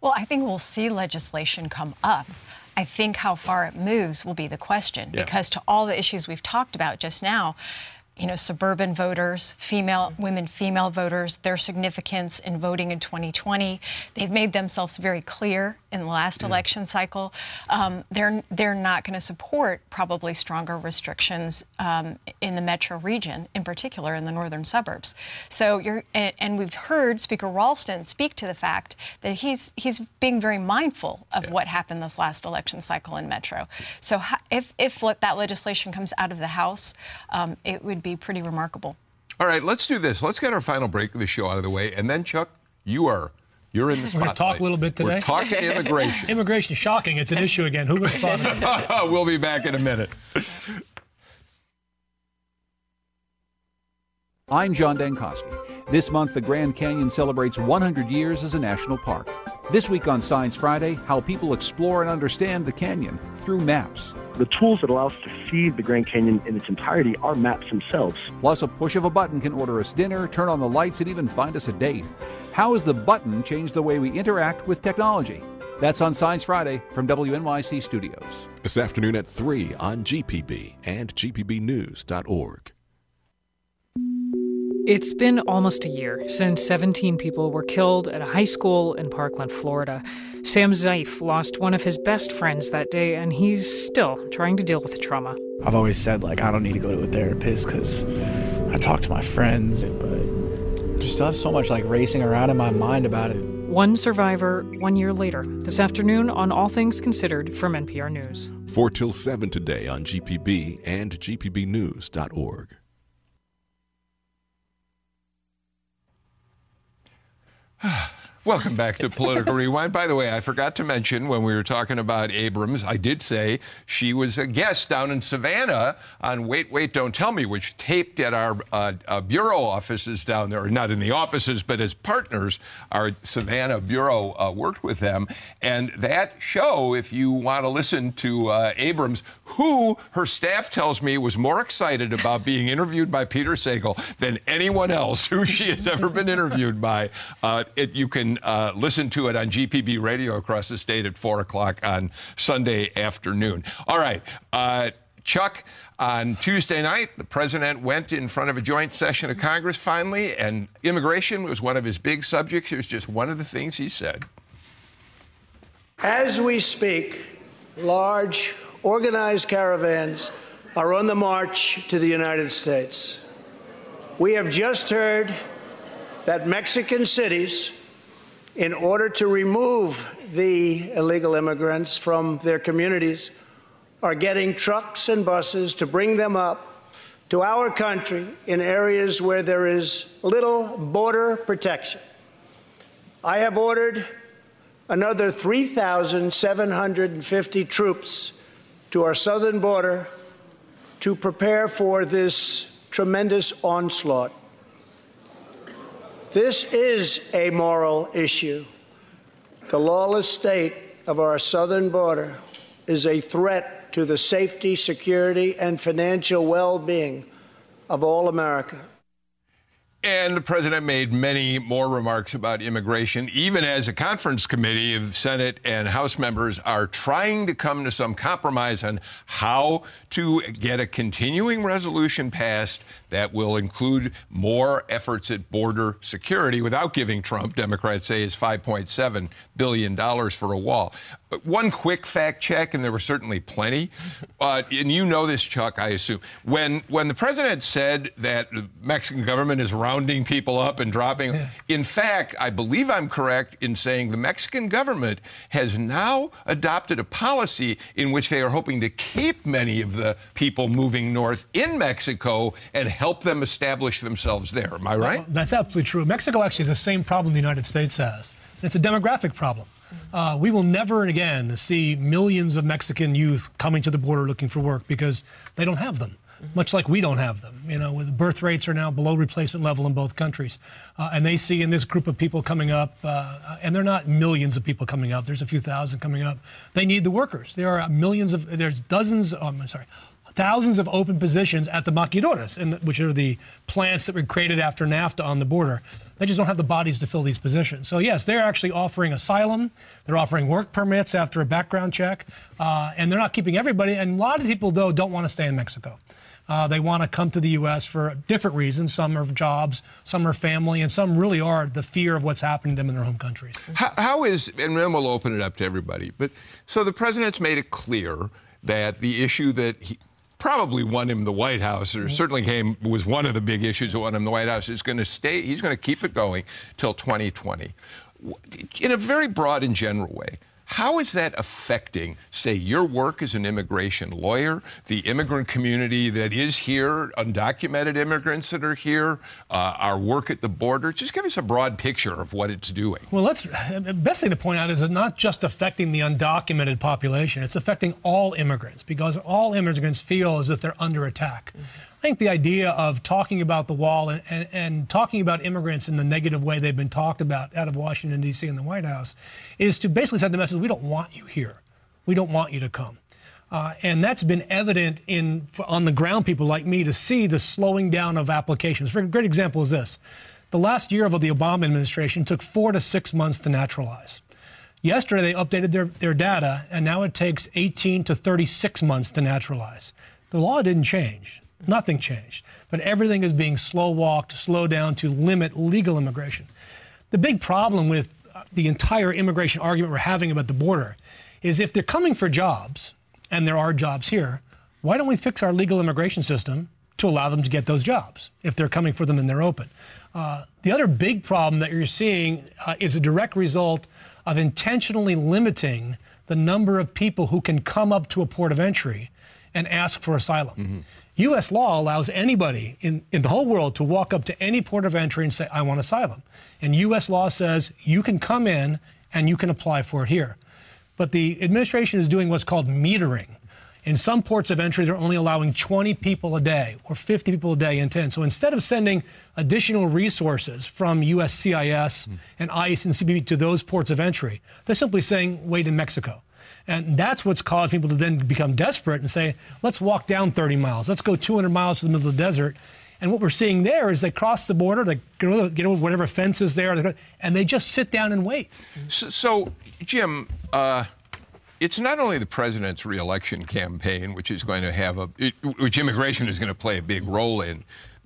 Well, I think we'll see legislation come up. I think how far it moves will be the question yeah. because to all the issues we've talked about just now, you know, suburban voters, female women, female voters, their significance in voting in 2020. They've made themselves very clear in the last yeah. election cycle. Um, they're they're not going to support probably stronger restrictions um, in the metro region, in particular in the northern suburbs. So you're and, and, we've heard Speaker Ralston speak to the fact that he's he's being very mindful of yeah. what happened this last election cycle in metro. So if if that legislation comes out of the House, um, it would be pretty remarkable. All right, let's do this. Let's get our final break of the show out of the way, and then Chuck, you are you're in the spotlight. We're going to talk a little bit today. We're talking immigration. *laughs* immigration, shocking. It's an issue again. Who would have thought? *laughs* we'll be back in a minute. I'm John Dankosky. This month, the Grand Canyon celebrates 100 years as a national park. This week on Science Friday, how people explore and understand the canyon through maps. The tools that allow us to see the Grand Canyon in its entirety are maps themselves. Plus, a push of a button can order us dinner, turn on the lights, and even find us a date. How has the button changed the way we interact with technology? That's on Science Friday from WNYC Studios. This afternoon at 3 on GPB and GPBnews.org. It's been almost a year since 17 people were killed at a high school in Parkland, Florida. Sam Zeif lost one of his best friends that day, and he's still trying to deal with the trauma. I've always said, like, I don't need to go to a therapist because I talk to my friends, but just still have so much, like, racing around in my mind about it. One survivor, one year later, this afternoon on All Things Considered from NPR News. 4 till 7 today on GPB and GPBnews.org. *sighs* *sighs* *sighs* Welcome back to Political Rewind. By the way, I forgot to mention when we were talking about Abrams, I did say she was a guest down in Savannah on Wait, Wait, Don't Tell Me, which taped at our uh, uh, bureau offices down there, not in the offices, but as partners. Our Savannah bureau uh, worked with them. And that show, if you want to listen to uh, Abrams, who her staff tells me was more excited about being interviewed by Peter Sagal than anyone else who she has ever been interviewed by, uh, it, you can uh, listen to it on GPB radio across the state at 4 o'clock on Sunday afternoon. All right. Uh, Chuck, on Tuesday night, the president went in front of a joint session of Congress finally, and immigration was one of his big subjects. Here's just one of the things he said. As we speak, large organized caravans are on the march to the United States. We have just heard that Mexican cities in order to remove the illegal immigrants from their communities, are getting trucks and buses to bring them up to our country in areas where there is little border protection. I have ordered another 3,750 troops to our southern border to prepare for this tremendous onslaught. This is a moral issue. The lawless state of our southern border is a threat to the safety, security, and financial well being of all America. And the president made many more remarks about immigration, even as a conference committee of Senate and House members are trying to come to some compromise on how to get a continuing resolution passed that will include more efforts at border security without giving Trump, Democrats say, his $5.7 billion for a wall. One quick fact check, and there were certainly plenty, uh, and you know this, Chuck, I assume. When when the president said that the Mexican government is rounding people up and dropping, yeah. in fact, I believe I'm correct in saying the Mexican government has now adopted a policy in which they are hoping to keep many of the people moving north in Mexico and help them establish themselves there. Am I right? Well, that's absolutely true. Mexico actually has the same problem the United States has. It's a demographic problem. Uh, we will never again see millions of Mexican youth coming to the border looking for work because they don't have them much like we don't have them. You know, with birth rates are now below replacement level in both countries, uh, and they see in this group of people coming up, uh, and they're not millions of people coming up. There's a few thousand coming up. They need the workers. There are millions of. There's dozens. Oh, I'm sorry. Thousands of open positions at the maquiladoras, which are the plants that were created after NAFTA on the border. They just don't have the bodies to fill these positions. So, yes, they're actually offering asylum. They're offering work permits after a background check. Uh, and they're not keeping everybody. And a lot of people, though, don't want to stay in Mexico. Uh, they want to come to the U.S. for different reasons. Some are jobs, some are family, and some really are the fear of what's happening to them in their home countries. how, how is, and then we'll open it up to everybody, but so the president's made it clear that the issue that he probably won him the White House, or certainly came was one of the big issues that won him the White House, is going to stay, he's going to keep it going till 2020. In a very broad and general way, how is that affecting, say, your work as an immigration lawyer, the immigrant community that is here, undocumented immigrants that are here, uh, our work at the border? Just give us a broad picture of what it's doing. Well, let's. The best thing to point out is it's not just affecting the undocumented population; it's affecting all immigrants because all immigrants feel as if they're under attack. Mm-hmm. I think the idea of talking about the wall and, and, and, talking about immigrants in the negative way they've been talked about out of Washington, D.C. and the White House is to basically send the message we don't want you here. We don't want you to come. Uh, and that's been evident in on the ground people like me to see the slowing down of applications. For A great example is this. The last year of the Obama administration took four to six months to naturalize. Yesterday, they updated their, their data, and now it takes 18 to 36 months to naturalize. The law didn't change. Nothing changed. But everything is being slow walked, slowed down to limit legal immigration. The big problem with uh, the entire immigration argument we're having about the border is if they're coming for jobs, and there are jobs here, why don't we fix our legal immigration system to allow them to get those jobs if they're coming for them and they're open? Uh, the other big problem that you're seeing uh, is a direct result of intentionally limiting the number of people who can come up to a port of entry and ask for asylum. Mm-hmm. U.S. law allows anybody in, in the whole world to walk up to any port of entry and say, I want asylum. And U.S. law says you can come in and you can apply for it here. But the administration is doing what's called metering. In some ports of entry, they're only allowing 20 people a day or 50 people a day into. So instead of sending additional resources from USCIS mm. and ICE and CBP to those ports of entry, they're simply saying, wait in Mexico. And that's what's caused people to then become desperate and say, let's walk down 30 miles. Let's go 200 miles to the middle of the desert. And what we're seeing there is they cross the border, they get over whatever fence is there, and they just sit down and wait. So, so Jim, uh, it's not only the president's reelection campaign, which is going to have a, it, which immigration is going to play a big role in,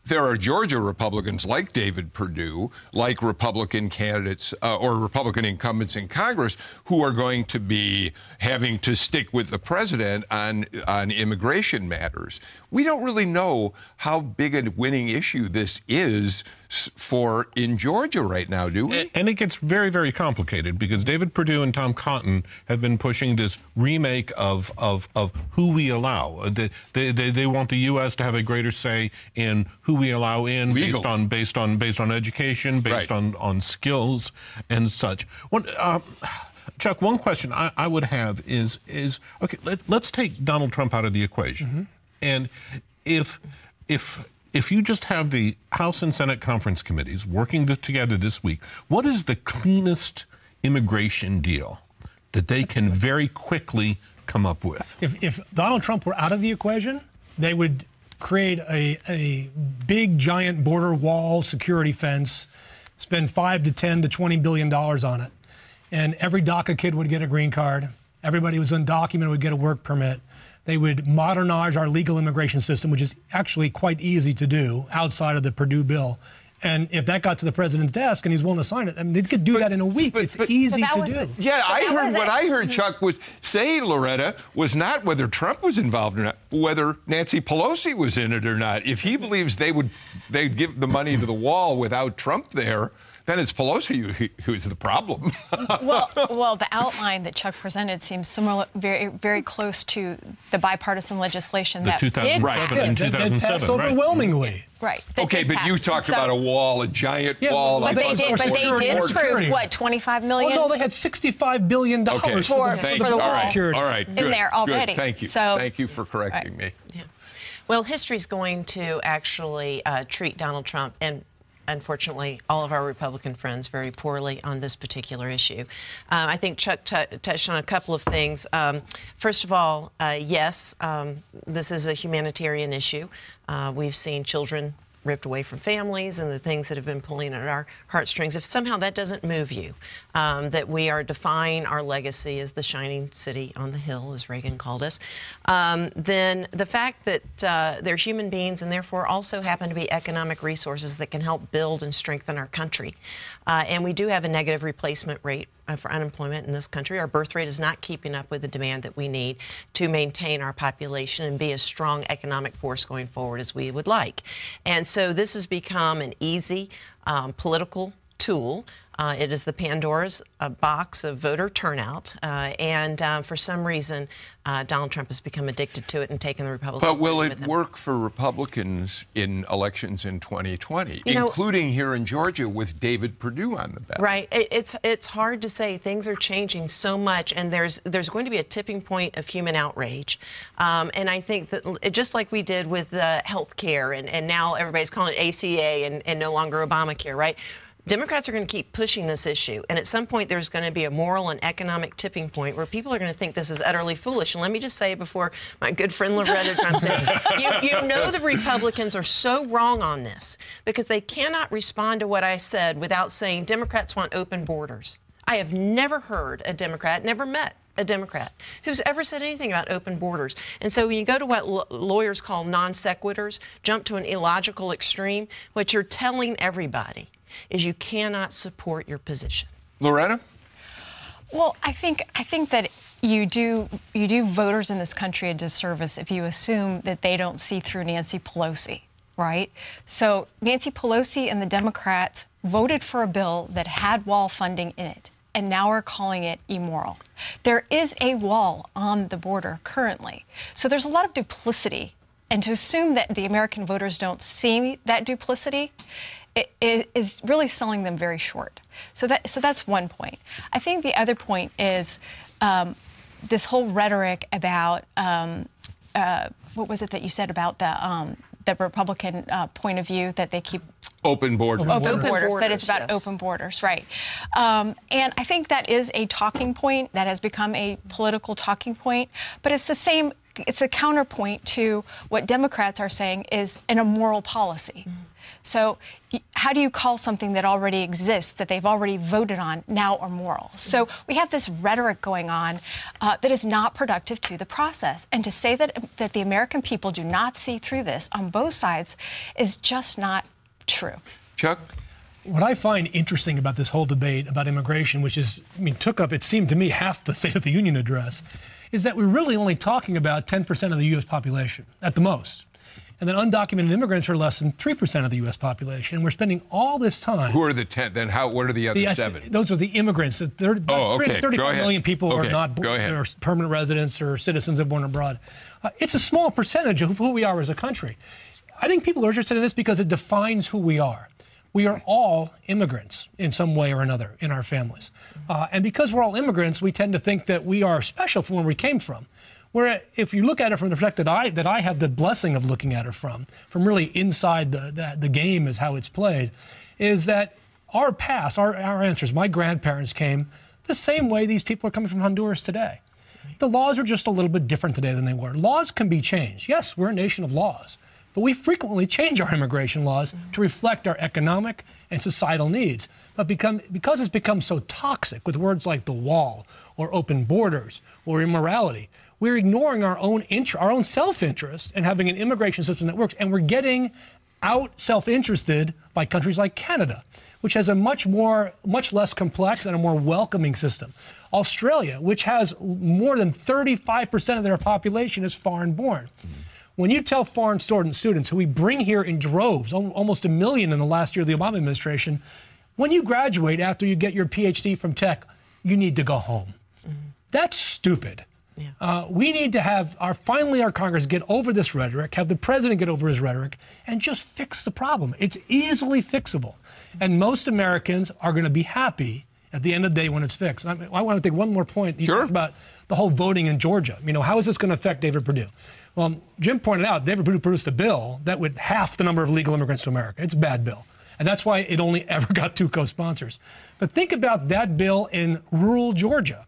there are Georgia Republicans like David Perdue, like Republican candidates uh, or Republican incumbents in Congress who are going to be having to stick with the president on on immigration matters. We don't really know how big a winning issue this is for in Georgia right now, do we? And it gets very, very complicated because David Perdue and Tom Cotton have been pushing this remake of of, of who we allow. They, they, they want the U.S. to have a greater say in who we allow in Legal. based on based on based on education, based right. on on skills and such. One, uh, Chuck, one question I, I, would have is is okay. Let, us take Donald Trump out of the equation, mm-hmm. And if if if you just have the House and Senate conference committees working together this week, what is the cleanest immigration deal that they can very quickly come up with? If, if Donald Trump were out of the equation, they would create a, a big giant border wall security fence, spend five to 10 to 20 billion dollars on it. And every DACA kid would get a green card. Everybody who was undocumented would get a work permit. They would modernize our legal immigration system, which is actually quite easy to do outside of the Perdue bill. And if that got to the president's desk and he's willing to sign it, I mean, they could do but, that in a week. But, it's but, easy to do. A, yeah, so I heard what I heard Chuck was say, Loretta, was not whether Trump was involved or not, whether Nancy Pelosi was in it or not. If he believes they would they'd give the money to the wall without Trump there, then it's Pelosi who, who's the problem. *laughs* well, well, the outline that Chuck presented seems similar, very, very close to the bipartisan legislation The that 2007 did Right. pass. in 2007, passed right. overwhelmingly. Right. okay, did but you talked So- about a wall, a giant Yeah, wall. but I But they did. But they did More approve security. what 25 Oh million. no, they had 65 billion dollars Okay, For- the, thank for the wall. right, security. all right, In good, there good. already. Thank you. So- Thank you for correcting me. Well, history's going to actually uh, treat Donald Trump and unfortunately, all of our Republican friends very poorly on this particular issue. Um, I think Chuck touched on a couple of things. Um, first of all, uh, yes, um, this is a humanitarian issue. Uh, we've seen children ripped away from families and the things that have been pulling at our heartstrings. If somehow that doesn't move you, um, that we are defying our legacy as the shining city on the hill, as Reagan called us, um, then the fact that uh, they're human beings and therefore also happen to be economic resources that can help build and strengthen our country. Uh, and we do have a negative replacement rate for unemployment in this country. Our birth rate is not keeping up with the demand that we need to maintain our population and be a strong economic force going forward as we would like. And so this has become an easy um, political tool. Uh, it is the Pandora's uh, box of voter turnout, uh, and uh, for some reason, uh, Donald Trump has become addicted to it and taken the Republican. But will it work for Republicans in elections in 2020, You know- including here in Georgia with David Perdue on the ballot? Right. It, it's it's hard to say. Things are changing so much, and there's there's going to be a tipping point of human outrage. Um, and I think that just like we did with uh, health care, and, and now everybody's calling it ACA and, and no longer Obamacare, right? Democrats are going to keep pushing this issue, and at some point there's going to be a moral and economic tipping point where people are going to think this is utterly foolish. And let me just say before my good friend Loretta jumps in, *laughs* you, you know the Republicans are so wrong on this because they cannot respond to what I said without saying Democrats want open borders. I have never heard a Democrat, never met a Democrat who's ever said anything about open borders. And so when you go to what l- lawyers call non sequiturs, jump to an illogical extreme, what you're telling everybody is you cannot support your position. Loretta? Well, I think I think that you do you do voters in this country a disservice if you assume that they don't see through Nancy Pelosi, right? So Nancy Pelosi and the Democrats voted for a bill that had wall funding in it and now are calling it immoral. There is a wall on the border currently. So there's a lot of duplicity and to assume that the American voters don't see that duplicity it, it is really selling them very short. So that so that's one point. I think the other point is um, this whole rhetoric about um, uh, what was it that you said about the um, the Republican uh, point of view that they keep Open borders. open, borders, that it's about yes. open borders, right? Um, and I think that is a talking point that has become a political talking point, but it's the same. It's a counterpoint to what Democrats are saying is an immoral policy. So, how do you call something that already exists, that they've already voted on, now immoral? So, we have this rhetoric going on uh, that is not productive to the process. And to say that, that the American people do not see through this on both sides is just not true. Chuck? What I find interesting about this whole debate about immigration, which is, I mean, took up, it seemed to me, half the State of the Union address, is that we're really only talking about 10% of the U.S. population at the most. And then undocumented immigrants are less than 3% of the U.S. population. And we're spending all this time. Who are the 10? Then how? what are the other The- seven? Those are the immigrants. Oh, okay. 35 Go ahead. million people Okay. are not Go ahead. are permanent residents or citizens of born abroad. Uh, it's a small percentage of who we are as a country. I think people are interested in this because it defines who we are. We are all immigrants in some way or another in our families. Uh, and because we're all immigrants, we tend to think that we are special from where we came from. Where if you look at it from the perspective that I, that I have the blessing of looking at it from, from really inside the, the, the game is how it's played, is that our past, our, our ancestors, my grandparents came the same way these people are coming from Honduras today. The laws are just a little bit different today than they were. Laws can be changed. Yes, we're a nation of laws, but we frequently change our immigration laws to reflect our economic and societal needs. But become, because it's become so toxic with words like the wall or open borders or immorality, we're ignoring our own inter- our own self-interest and having an immigration system that works, and we're getting out self-interested by countries like Canada, which has a much more, much less complex and a more welcoming system. Australia, which has more than 35% of their population is foreign-born. Mm-hmm. When you tell foreign student- students who we bring here in droves, almost a million in the last year of the Obama administration, when you graduate after you get your PhD from tech, you need to go home. Mm-hmm. That's stupid. Uh, we need to have our finally our Congress get over this rhetoric, have the president get over his rhetoric, and just fix the problem. It's easily fixable, and most Americans are going to be happy at the end of the day when it's fixed. I, mean, I want to take one more point. You talked about the whole voting in Georgia. You know, how is this going to affect David Perdue? Well, Jim pointed out David Perdue produced a bill that would half the number of legal immigrants to America. It's a bad bill. And that's why it only *laughs* ever got two co sponsors. But think about that bill in rural Georgia.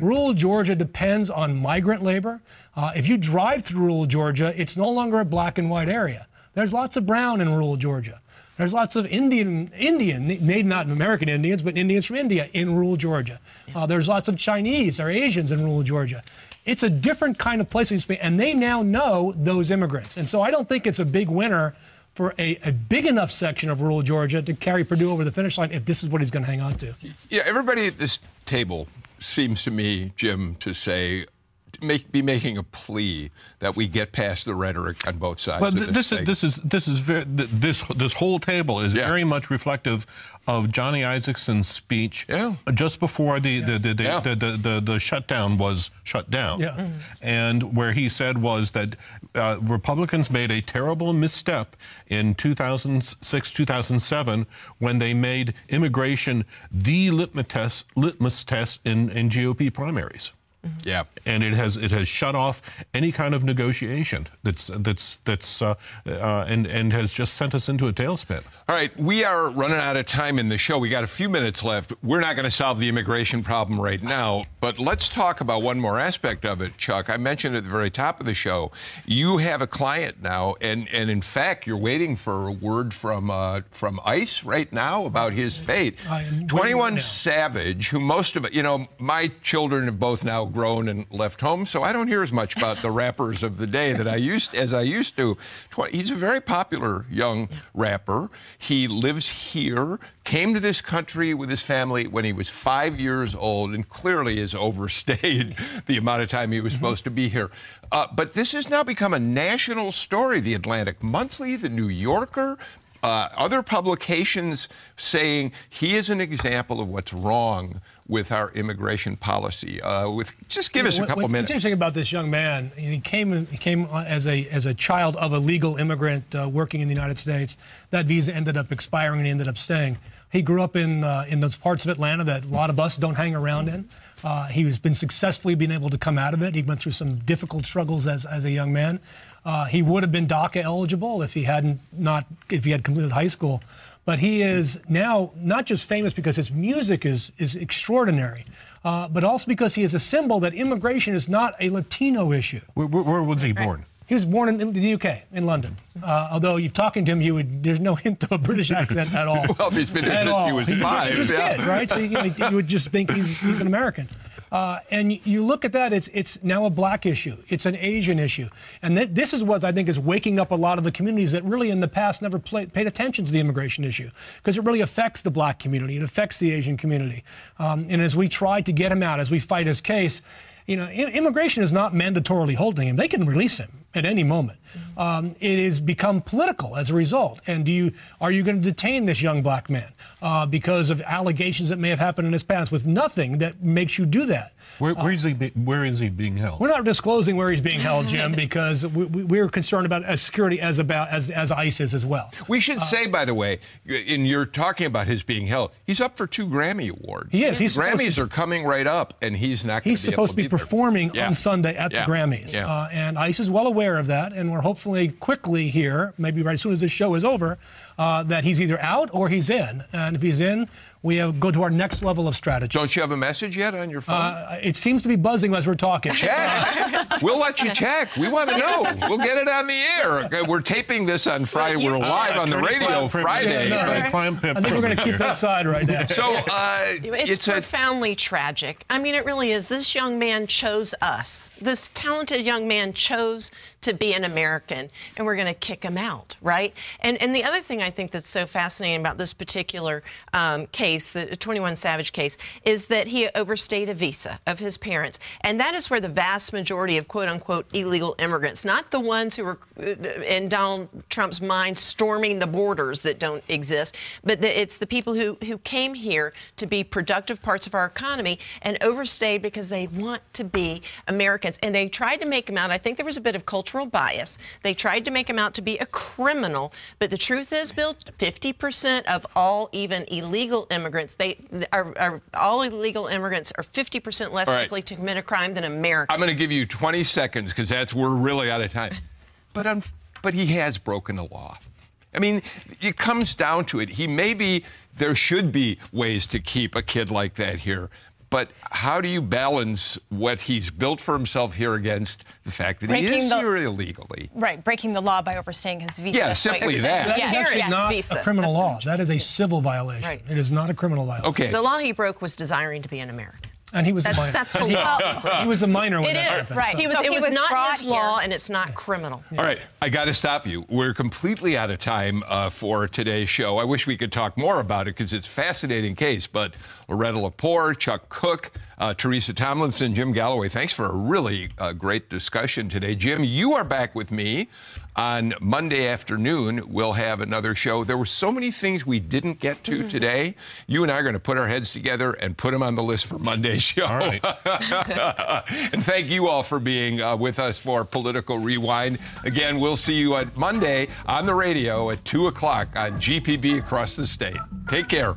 Rural Georgia depends on migrant labor. Uh, if you drive through rural Georgia, it's no longer a black and white area. There's lots of brown in rural Georgia. There's lots of Indian, Indian, made not American Indians, but Indians from India in rural Georgia. Uh, there's lots of Chinese or Asians in rural Georgia. It's a different kind of place, and they now know those immigrants. And so I don't think it's a big winner for a, a, big enough section of rural Georgia to carry Perdue over the finish line if this is what he's going to hang on to. Yeah, everybody at this table seems to me, Jim, to say make, be making a plea that we get past the rhetoric on both sides. Well, th- this, is this is this is very, this this whole table is yeah. very much reflective of Johnny Isakson's speech yeah. just before the yes. the, the, the, yeah. the, the, the, the, shutdown was shut down. Yeah. Mm-hmm. And where he said was that uh, Republicans made a terrible misstep in 2006 2007 when they made immigration the litmus test, litmus test in, in GOP primaries. Yeah, and it has it has shut off any kind of negotiation that's that's that's uh, uh, and and has just sent us into a tailspin. All right, we are running out of time in the show. We got a few minutes left. We're not going to solve the immigration problem right now, but let's talk about one more aspect of it, Chuck. I mentioned at the very top of the show, you have a client now, and and in fact, you're waiting for a word from uh, from ICE right now about his fate. Twenty One Savage, who most of it, you know, my children have both now grown and left home, so I don't hear as much about the rappers of the day that I used as I used to. He's a very popular young rapper. He lives here, came to this country with his family when he was five years old, and clearly has *laughs* overstayed the amount of time he was supposed to be here. Uh, but this has now become a national story. The Atlantic Monthly, the New Yorker, uh, other publications saying he is an example of what's wrong with our immigration policy. Uh, with just give us a couple what, minutes. What's interesting about this young man? He came he came as a as a child of a legal immigrant uh, working in the United States. That visa ended up expiring, and he ended up staying. He grew up in uh, in those parts of Atlanta that a lot of us don't hang around in. Uh, he's been successfully been able to come out of it. He went through some difficult struggles as, as a young man. Uh, he would have been DACA eligible if he hadn't not if he had completed high school. But he is now not just famous because his music is is extraordinary, uh, but also because he is a symbol that immigration is not a Latino issue. Where, where, where was he born? He was born in, in the UK, in London. Uh, although you're talking to him, you would there's no *laughs* hint of a British accent at all. *laughs* well, he's been here since he was He- five. He was a yeah. kid, right? So you, know, you would just think he's, he's an American. Uh, and you- look at that, it's it's now a black issue. It's an Asian issue, and th- this is what I think is waking up a lot of the communities that really in the past never played, paid attention to the immigration issue because it really affects the black community, it affects the Asian community. Um, and as we try to get him out, as we fight his case, you know, immigration is not mandatorily holding him. They can release him at any moment. Um, it has become political as a result. And do you are you going to detain this young black man uh, because of allegations that may have happened in his past with nothing that makes you do that? Where, where is he? Be, where is he being held? We're not disclosing where he's being held, *laughs* Jim, because we, we, we're concerned about as security as about as as ICE is as well. We should say, by the way, in you're talking about his being held, he's up for two Grammy awards. He is. He's supposed Grammys to- are coming right up, and he's not. He's gonna be supposed to be able there. performing Yeah. on Sunday at Yeah. the Grammys. Yeah. Uh, and ICE is well aware of that. And we're hopefully quickly here, maybe right as soon as this show is over, uh, that he's either out or he's in. And if he's in, we have, go to our next level of strategy. Don't you have a message yet on your phone? Uh, it seems to be buzzing as we're talking. Check. we'll let you check. We want to know. We'll get it on the air. Okay, we're taping this on Friday. We're live on the radio Friday. Yeah, no, right. I think we're going to keep that side right now. So uh, It's, it's a profoundly tragic. I mean, it really is. This young man chose us. This talented young man chose to be an American, and we're going to kick him out, right? And and the other thing I think that's so fascinating about this particular um, case, the 21 Savage case, is that he overstayed a visa of his parents, and that is where the vast majority of quote unquote illegal immigrants, not the ones who were uh, in Donald Trump's mind storming the borders that don't exist, but the, it's the people who who came here to be productive parts of our economy and overstayed because they want to be Americans, and they tried to make him out. I think there was a bit of cultural bias. They tried to make him out to be a criminal, but the truth is, Bill, 50% of all even illegal immigrants, they are, are all illegal immigrants are 50% less right. likely to commit a crime than Americans. I'm going to give you 20 seconds because that's we're really out of time. But um, but he has broken the law. I mean, it comes down to it. He maybe there should be ways to keep a kid like that here. But how do you balance what he's built for himself here against the fact that he Breaking is the- here illegally? Right, breaking the law by overstaying his visa. Yeah, simply that. That is Yeah, actually yes, not visa. a criminal law. That is a civil violation. Right. It is not a criminal violation. Okay. The law he broke was desiring to be an American. And he was That's- a minor. that's the And he, law. he was a minor when It that is happened, right. so- He was, So it he was, was not brought his law, here. and it's not criminal. All right, I got to stop you. We're completely out of time uh, for today's show. I wish we could talk more about it because it's a fascinating case. But Loretta Lepore, Chuck Kuck, uh, Teresa Tomlinson, Jim Galloway, thanks for a really uh, great discussion today. Jim, you are back with me on Monday afternoon. We'll have another show. There were so many things we didn't get to today. You and I are going to put our heads together and put them on the list for Monday's *laughs* show. All right. *laughs* and thank you all for being uh, with us for Political Rewind. Again, we'll see you on Monday on the radio at 2 o'clock on GPB across the state. Take care.